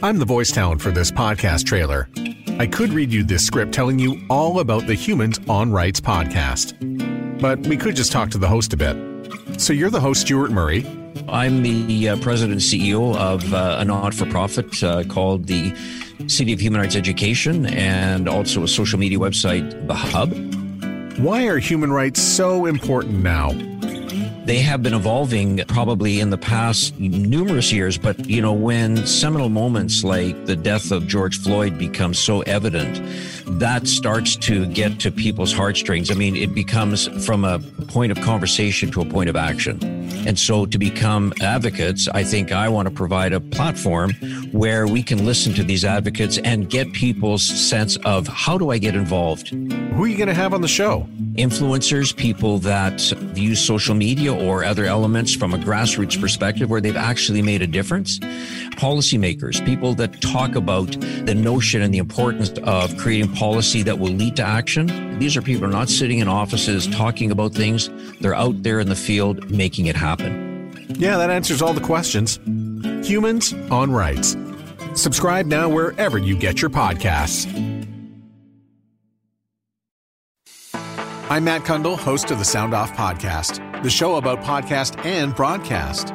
I'm the voice talent for this podcast trailer. I could read you this script telling you all about the Humans on Rights podcast, but we could just talk to the host a bit. So you're the host, Stuart Murray. I'm the uh, president and CEO of uh, a not for profit uh, called the City of Human Rights Education and also a social media website, The Hub. Why are human rights so important now? They have been evolving probably in the past numerous years, but you know, when seminal moments like the death of George Floyd become so evident, that starts to get to people's heartstrings. I mean, it becomes from a point of conversation to a point of action. And so to become advocates, I think I want to provide a platform where we can listen to these advocates and get people's sense of how do I get involved? Who are you going to have on the show? Influencers, people that use social media or other elements from a grassroots perspective where they've actually made a difference. Policymakers, people that talk about the notion and the importance of creating policy that will lead to action. These are people who are not sitting in offices talking about things. They're out there in the field making it happen. Yeah, that answers all the questions. Humans on Rights. Subscribe now wherever you get your podcasts. I'm Matt Cundill, host of the Sound Off Podcast, the show about podcast and broadcast.